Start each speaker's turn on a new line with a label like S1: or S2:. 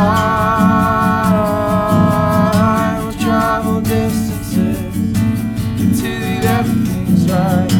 S1: I will travel distances until everything's right.